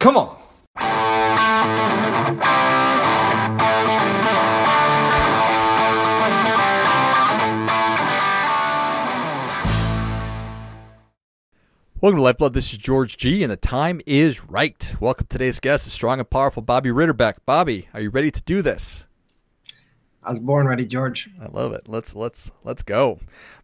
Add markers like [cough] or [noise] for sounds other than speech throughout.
Come on. Welcome to Lifeblood. This is George G, and the time is right. Welcome to today's guest, the strong and powerful Bobby Ritterbeck. Bobby, are you ready to do this? I was born ready, George. I love it. Let's let's let's go.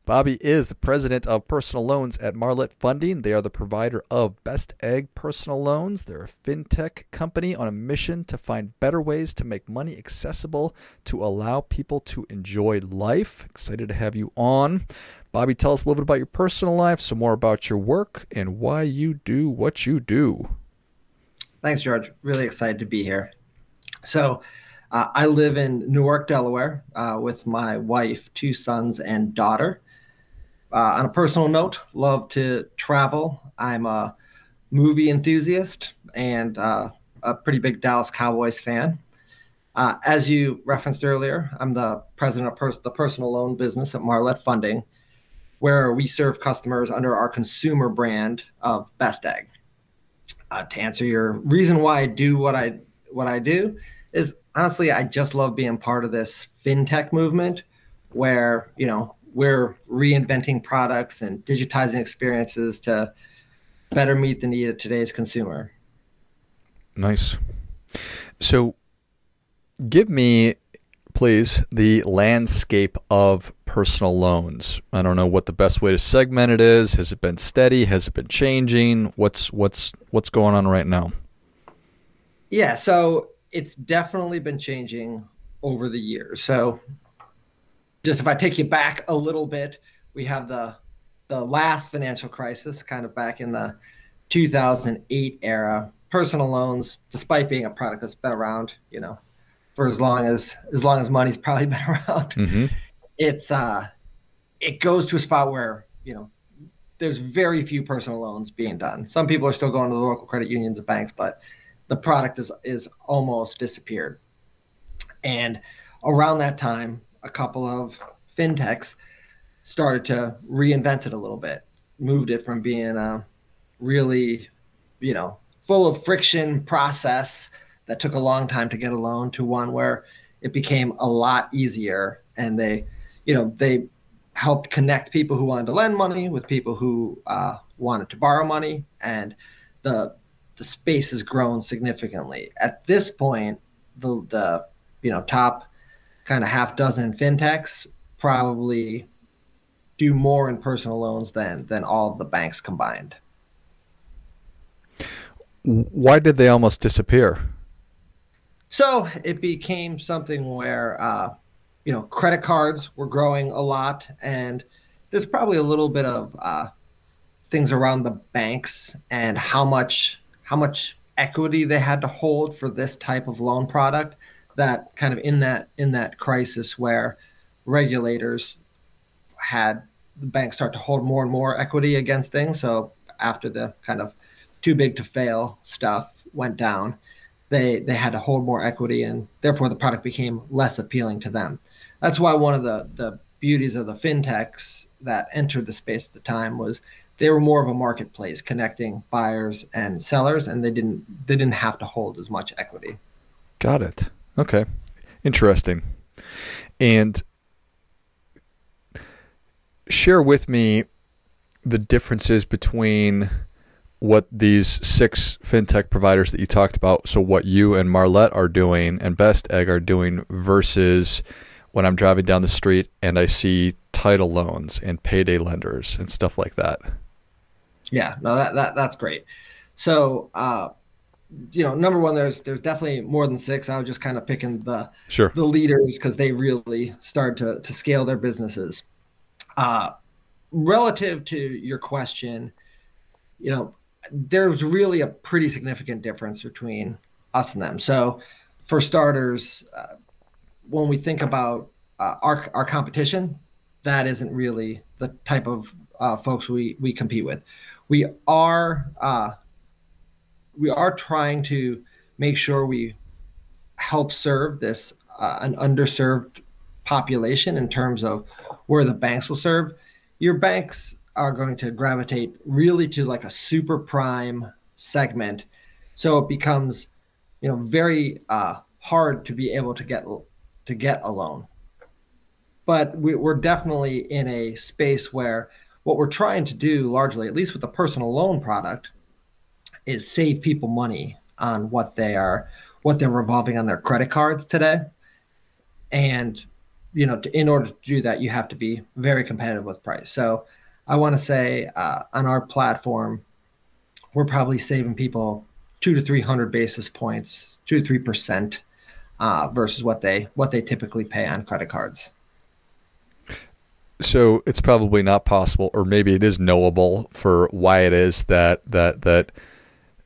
Bobby is the president of personal loans at Marlette Funding. They are the provider of Best Egg personal loans. They're a fintech company on a mission to find better ways to make money accessible to allow people to enjoy life. Excited to have you on. Bobby, tell us a little bit about your personal life, some more about your work, and why you do what you do. Thanks, George. Really excited to be here. So, uh, I live in Newark, Delaware, uh, with my wife, two sons, and daughter. Uh, on a personal note, love to travel. I'm a movie enthusiast and uh, a pretty big Dallas Cowboys fan. Uh, as you referenced earlier, I'm the president of pers- the personal loan business at Marlette Funding, where we serve customers under our consumer brand of Best Egg. Uh, to answer your reason why I do what I what I do is honestly, I just love being part of this fintech movement where, you know, we're reinventing products and digitizing experiences to better meet the need of today's consumer. Nice. So, give me, please, the landscape of personal loans. I don't know what the best way to segment it is. Has it been steady? Has it been changing? What's what's what's going on right now? Yeah, so it's definitely been changing over the years. So just if I take you back a little bit, we have the the last financial crisis, kind of back in the 2008 era. Personal loans, despite being a product that's been around, you know, for as long as as long as money's probably [laughs] been around, mm-hmm. it's uh, it goes to a spot where you know there's very few personal loans being done. Some people are still going to the local credit unions and banks, but the product is is almost disappeared. And around that time, a couple of fintechs started to reinvent it a little bit, moved it from being a really, you know, full of friction process that took a long time to get a loan to one where it became a lot easier and they, you know, they helped connect people who wanted to lend money with people who uh, wanted to borrow money and the the space has grown significantly. At this point, the the you know top kind of half dozen fintechs probably do more in personal loans than than all of the banks combined. Why did they almost disappear? So it became something where uh, you know credit cards were growing a lot, and there's probably a little bit of uh, things around the banks and how much how much equity they had to hold for this type of loan product that kind of in that in that crisis where regulators had the banks start to hold more and more equity against things. So after the kind of too big to fail stuff went down they they had to hold more equity and therefore the product became less appealing to them. That's why one of the the beauties of the fintechs that entered the space at the time was they were more of a marketplace connecting buyers and sellers and they didn't they didn't have to hold as much equity. Got it. Okay. Interesting. And share with me the differences between what these six fintech providers that you talked about so what you and marlette are doing and best egg are doing versus when i'm driving down the street and i see title loans and payday lenders and stuff like that yeah, no, that, that that's great. So, uh, you know, number one, there's there's definitely more than six. I was just kind of picking the sure. the leaders because they really started to to scale their businesses. Uh, relative to your question, you know, there's really a pretty significant difference between us and them. So, for starters, uh, when we think about uh, our our competition, that isn't really the type of uh, folks we we compete with we are uh, we are trying to make sure we help serve this uh, an underserved population in terms of where the banks will serve. Your banks are going to gravitate really to like a super prime segment So it becomes, you know, very uh, hard to be able to get to get a loan. But we, we're definitely in a space where what we're trying to do largely, at least with the personal loan product, is save people money on what they are what they're revolving on their credit cards today. And you know, to, in order to do that, you have to be very competitive with price. So I want to say uh, on our platform, we're probably saving people two to three hundred basis points, two to three percent, uh, versus what they what they typically pay on credit cards. So it's probably not possible, or maybe it is knowable for why it is that that that.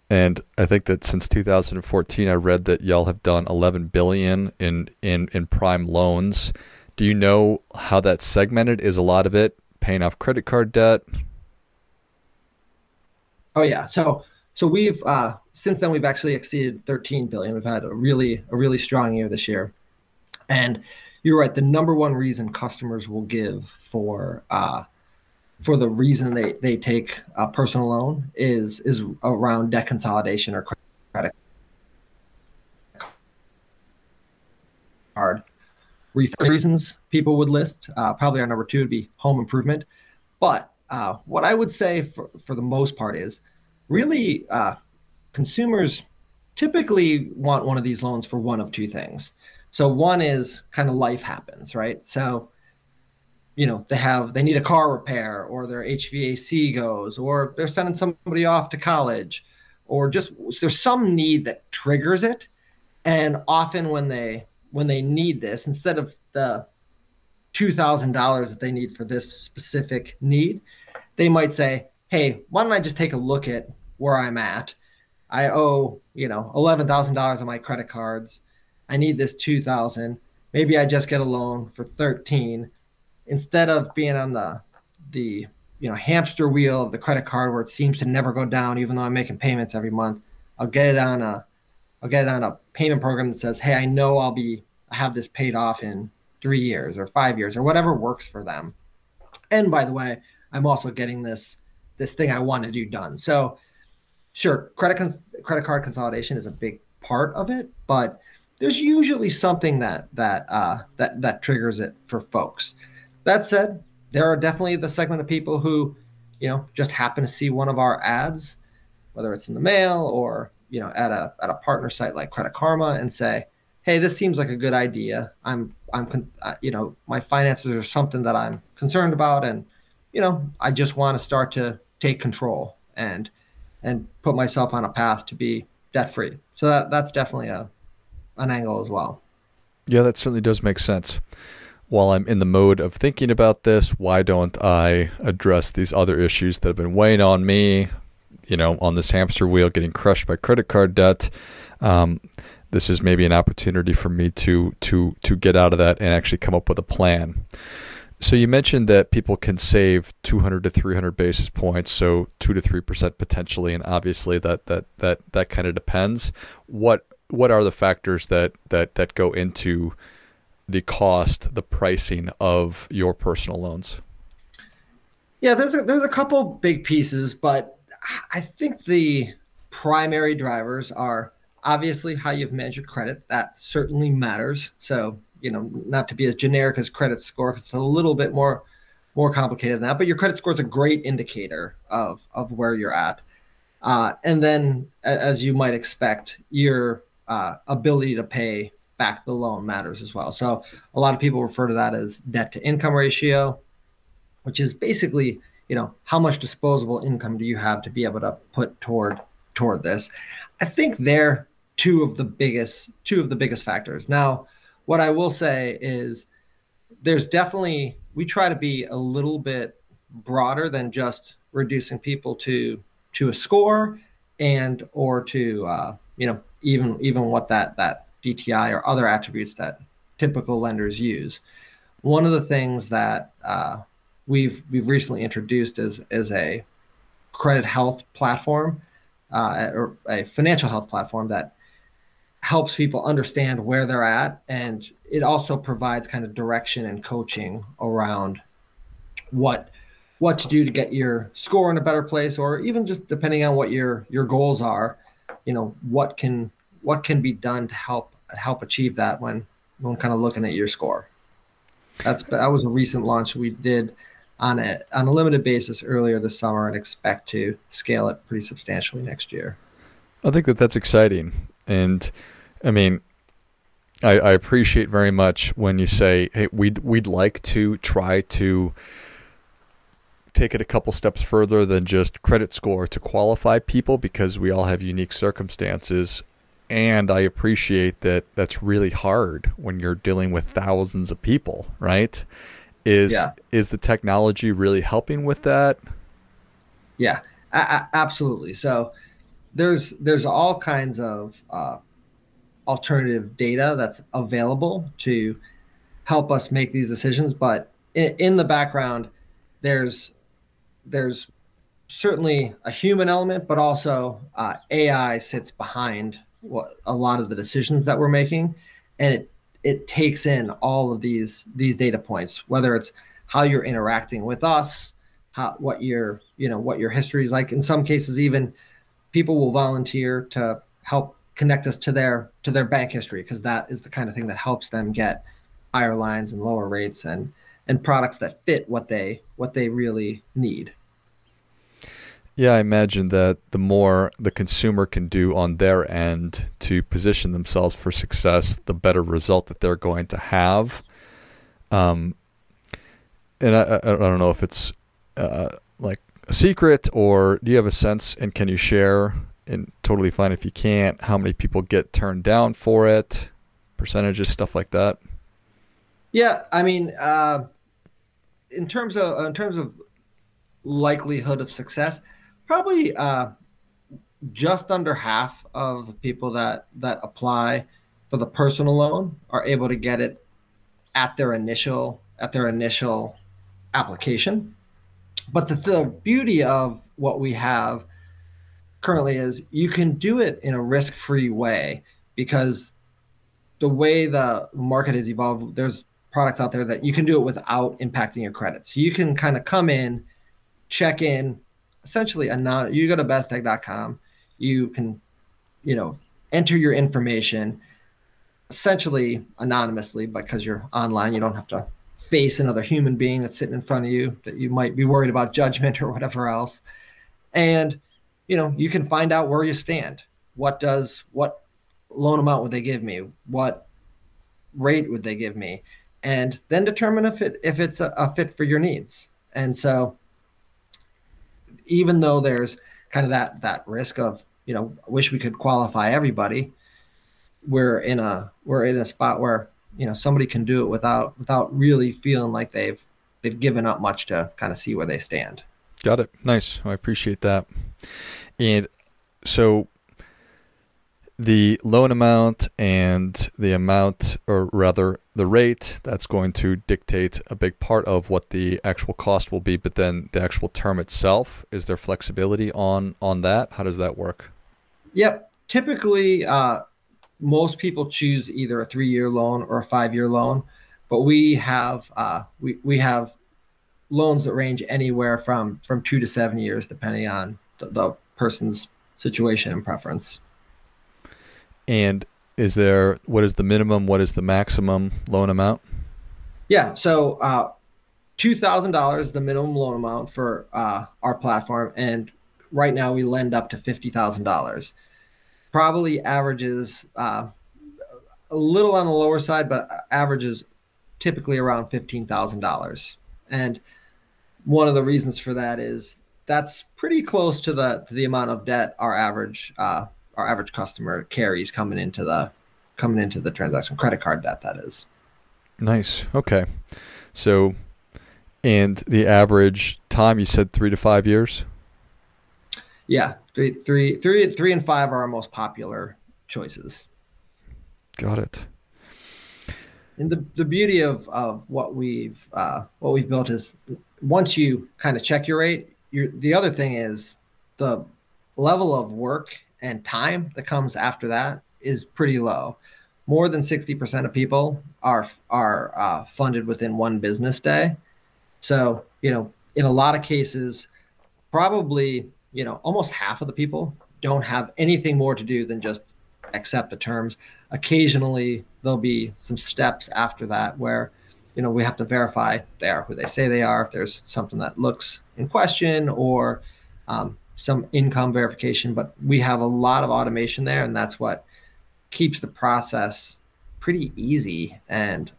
And I think that since 2014, I read that y'all have done 11 billion in in in prime loans. Do you know how that's segmented? Is a lot of it paying off credit card debt? Oh yeah. So so we've uh, since then we've actually exceeded 13 billion. We've had a really a really strong year this year, and you're right. The number one reason customers will give for uh, for the reason they they take a personal loan is is around debt consolidation or credit card reasons people would list. Uh, probably our number two would be home improvement. But uh, what I would say for, for the most part is really uh, consumers typically want one of these loans for one of two things. So one is kind of life happens, right? So you know they have they need a car repair or their HVAC goes or they're sending somebody off to college or just there's some need that triggers it. And often when they when they need this instead of the $2000 that they need for this specific need they might say hey why don't i just take a look at where i'm at? I owe you know $11000 on my credit cards. I need this 2000 maybe i just get a loan for 13 instead of being on the the you know hamster wheel of the credit card where it seems to never go down even though i'm making payments every month i'll get it on a I'll get it on a payment program that says, "Hey, I know I'll be I have this paid off in three years or five years or whatever works for them." And by the way, I'm also getting this this thing I want to do done. So, sure, credit con- credit card consolidation is a big part of it, but there's usually something that that uh, that that triggers it for folks. That said, there are definitely the segment of people who, you know, just happen to see one of our ads, whether it's in the mail or you know at a at a partner site like Credit Karma and say, hey, this seems like a good idea. I'm I'm you know my finances are something that I'm concerned about, and you know I just want to start to take control and and put myself on a path to be debt free. So that that's definitely a an angle as well. Yeah, that certainly does make sense. While I'm in the mode of thinking about this, why don't I address these other issues that have been weighing on me? you know, on this hamster wheel, getting crushed by credit card debt. Um, this is maybe an opportunity for me to to to get out of that and actually come up with a plan. So you mentioned that people can save 200 to 300 basis points, so two to three percent potentially, and obviously that that that that kind of depends. What what are the factors that that that go into the cost, the pricing of your personal loans? Yeah, there's a, there's a couple big pieces, but I think the primary drivers are obviously how you've measured credit. That certainly matters. So, you know, not to be as generic as credit score, it's a little bit more more complicated than that. But your credit score is a great indicator of of where you're at. Uh, and then, as you might expect, your uh, ability to pay back the loan matters as well. So, a lot of people refer to that as debt to income ratio, which is basically you know how much disposable income do you have to be able to put toward toward this i think they're two of the biggest two of the biggest factors now what i will say is there's definitely we try to be a little bit broader than just reducing people to to a score and or to uh, you know even even what that that DTI or other attributes that typical lenders use. One of the things that uh, we've we've recently introduced is as a credit health platform uh, or a financial health platform that helps people understand where they're at and it also provides kind of direction and coaching around what what to do to get your score in a better place or even just depending on what your your goals are you know what can what can be done to help help achieve that when when kind of looking at your score. That's that was a recent launch we did on a on a limited basis earlier this summer and expect to scale it pretty substantially next year. I think that that's exciting, and I mean, I, I appreciate very much when you say, "Hey, we'd we'd like to try to." take it a couple steps further than just credit score to qualify people because we all have unique circumstances and I appreciate that that's really hard when you're dealing with thousands of people, right? Is yeah. is the technology really helping with that? Yeah, a- absolutely. So there's there's all kinds of uh, alternative data that's available to help us make these decisions, but in, in the background, there's there's certainly a human element, but also uh, AI sits behind a lot of the decisions that we're making, and it it takes in all of these these data points, whether it's how you're interacting with us, how what your you know what your history is like. In some cases, even people will volunteer to help connect us to their to their bank history because that is the kind of thing that helps them get higher lines and lower rates and and products that fit what they what they really need. Yeah, I imagine that the more the consumer can do on their end to position themselves for success, the better result that they're going to have. Um, and I, I don't know if it's uh, like a secret or do you have a sense and can you share? And totally fine if you can't. How many people get turned down for it? Percentages, stuff like that. Yeah, I mean, uh, in terms of in terms of likelihood of success, probably uh, just under half of the people that that apply for the personal loan are able to get it at their initial at their initial application. But the, the beauty of what we have currently is you can do it in a risk-free way because the way the market has evolved, there's products out there that you can do it without impacting your credit. So you can kind of come in, check in, essentially a non you go to bestegg.com you can you know enter your information essentially anonymously because you're online. You don't have to face another human being that's sitting in front of you that you might be worried about judgment or whatever else. And you know you can find out where you stand. What does what loan amount would they give me? What rate would they give me? And then determine if it if it's a, a fit for your needs. And so even though there's kind of that that risk of you know wish we could qualify everybody we're in a we're in a spot where you know somebody can do it without without really feeling like they've they've given up much to kind of see where they stand. Got it. Nice. I appreciate that. And so the loan amount and the amount, or rather the rate, that's going to dictate a big part of what the actual cost will be. But then the actual term itself, is there flexibility on on that? How does that work? Yep. Typically, uh, most people choose either a three-year loan or a five-year loan, but we have uh, we we have loans that range anywhere from from two to seven years, depending on the, the person's situation and preference. And is there what is the minimum? What is the maximum loan amount? Yeah, so uh, two thousand dollars the minimum loan amount for uh, our platform, and right now we lend up to fifty thousand dollars. Probably averages uh, a little on the lower side, but averages typically around fifteen thousand dollars. And one of the reasons for that is that's pretty close to the to the amount of debt our average uh, our average customer carries coming into the coming into the transaction credit card debt that is. Nice. Okay. So and the average time you said three to five years? Yeah. Three three three three and five are our most popular choices. Got it. And the, the beauty of, of what we've uh, what we've built is once you kind of check your rate the other thing is the level of work and time that comes after that is pretty low. More than 60% of people are are uh, funded within one business day. So, you know, in a lot of cases, probably, you know, almost half of the people don't have anything more to do than just accept the terms. Occasionally, there'll be some steps after that where, you know, we have to verify they are who they say they are. If there's something that looks in question or um, some income verification, but we have a lot of automation there, and that's what keeps the process pretty easy and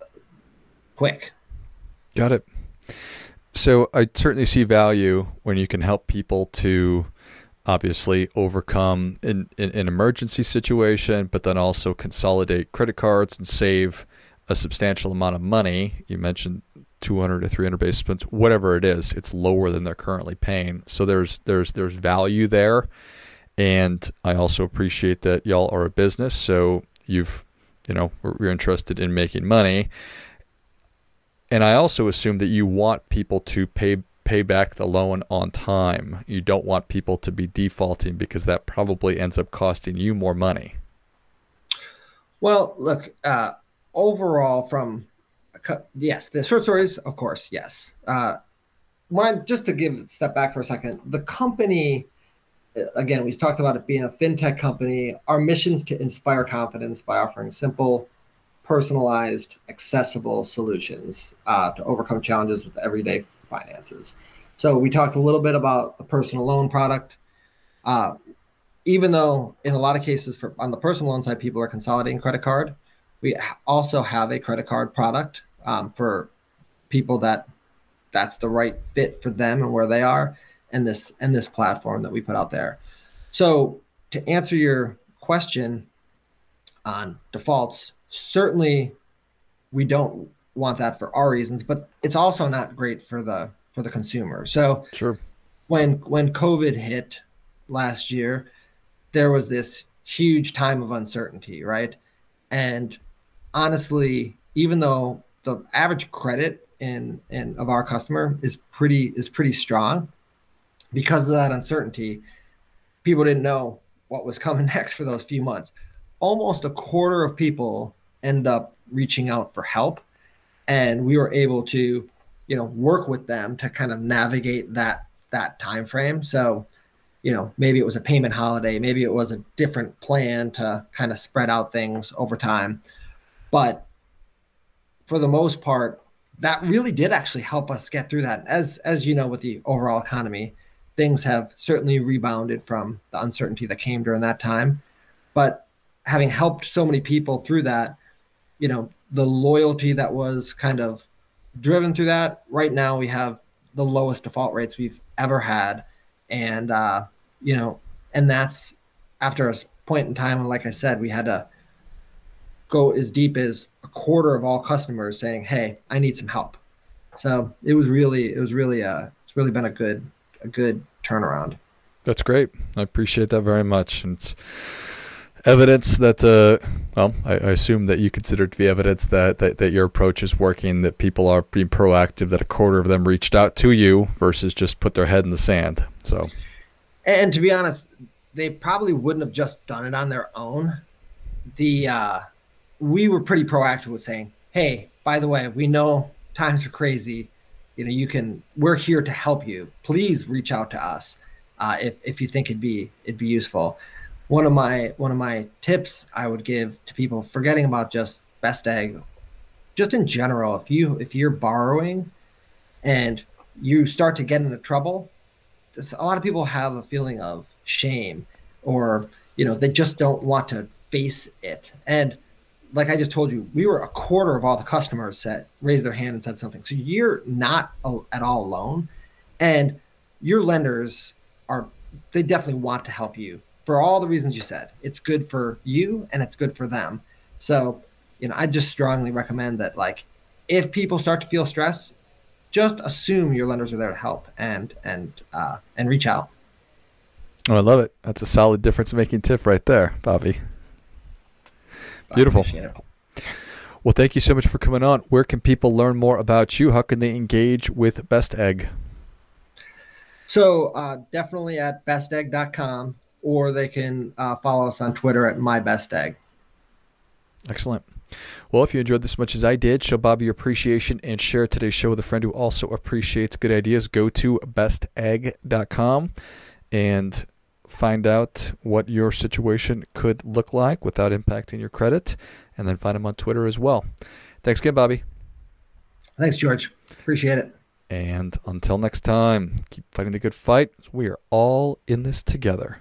quick. Got it. So I certainly see value when you can help people to obviously overcome an, an emergency situation, but then also consolidate credit cards and save a substantial amount of money. You mentioned 200 to 300 basis points, whatever it is, it's lower than they're currently paying. So there's there's there's value there, and I also appreciate that y'all are a business, so you've you know you're interested in making money. And I also assume that you want people to pay pay back the loan on time. You don't want people to be defaulting because that probably ends up costing you more money. Well, look, uh, overall, from yes, the short stories, of course, yes. Uh, when just to give step back for a second, the company, uh, again, we talked about it being a fintech company. Our mission is to inspire confidence by offering simple, personalized, accessible solutions uh, to overcome challenges with everyday finances. So we talked a little bit about the personal loan product. Uh, even though in a lot of cases for on the personal loan side, people are consolidating credit card, we also have a credit card product um, for people that that's the right fit for them and where they are, and this and this platform that we put out there. So to answer your question on defaults, certainly we don't want that for our reasons, but it's also not great for the for the consumer. So sure. when when COVID hit last year, there was this huge time of uncertainty, right? And honestly, even though the average credit in, in of our customer is pretty is pretty strong, because of that uncertainty, people didn't know what was coming [laughs] next for those few months. Almost a quarter of people end up reaching out for help and we were able to you know work with them to kind of navigate that that time frame so you know maybe it was a payment holiday maybe it was a different plan to kind of spread out things over time. But for the most part that really did actually help us get through that as as you know with the overall economy things have certainly rebounded from the uncertainty that came during that time but having helped so many people through that you know the loyalty that was kind of driven through that. Right now, we have the lowest default rates we've ever had, and uh, you know, and that's after a point in time. Like I said, we had to go as deep as a quarter of all customers saying, "Hey, I need some help." So it was really, it was really, uh, it's really been a good, a good turnaround. That's great. I appreciate that very much. And it's evidence that, uh, well, I, I, assume that you consider it to be evidence that, that, that your approach is working, that people are being proactive, that a quarter of them reached out to you versus just put their head in the sand. So, and to be honest, they probably wouldn't have just done it on their own. The uh, we were pretty proactive with saying, "Hey, by the way, we know times are crazy. You know, you can. We're here to help you. Please reach out to us uh, if if you think it'd be it'd be useful." one of my one of my tips I would give to people, forgetting about just best egg, just in general, if you if you're borrowing and you start to get into trouble, this, a lot of people have a feeling of shame or you know they just don't want to face it and like i just told you we were a quarter of all the customers that raised their hand and said something so you're not at all alone and your lenders are they definitely want to help you for all the reasons you said. It's good for you and it's good for them. So, you know, I just strongly recommend that like if people start to feel stress, just assume your lenders are there to help and and uh, and reach out. Oh, I love it. That's a solid difference making tip right there, Bobby. Beautiful. Well, thank you so much for coming on. Where can people learn more about you? How can they engage with Best Egg? So, uh, definitely at bestegg.com or they can uh, follow us on Twitter at mybestegg. Excellent. Well, if you enjoyed this as much as I did, show Bobby your appreciation and share today's show with a friend who also appreciates good ideas. Go to bestegg.com and find out what your situation could look like without impacting your credit, and then find him on Twitter as well. Thanks again, Bobby. Thanks, George. Appreciate it. And until next time, keep fighting the good fight. We are all in this together.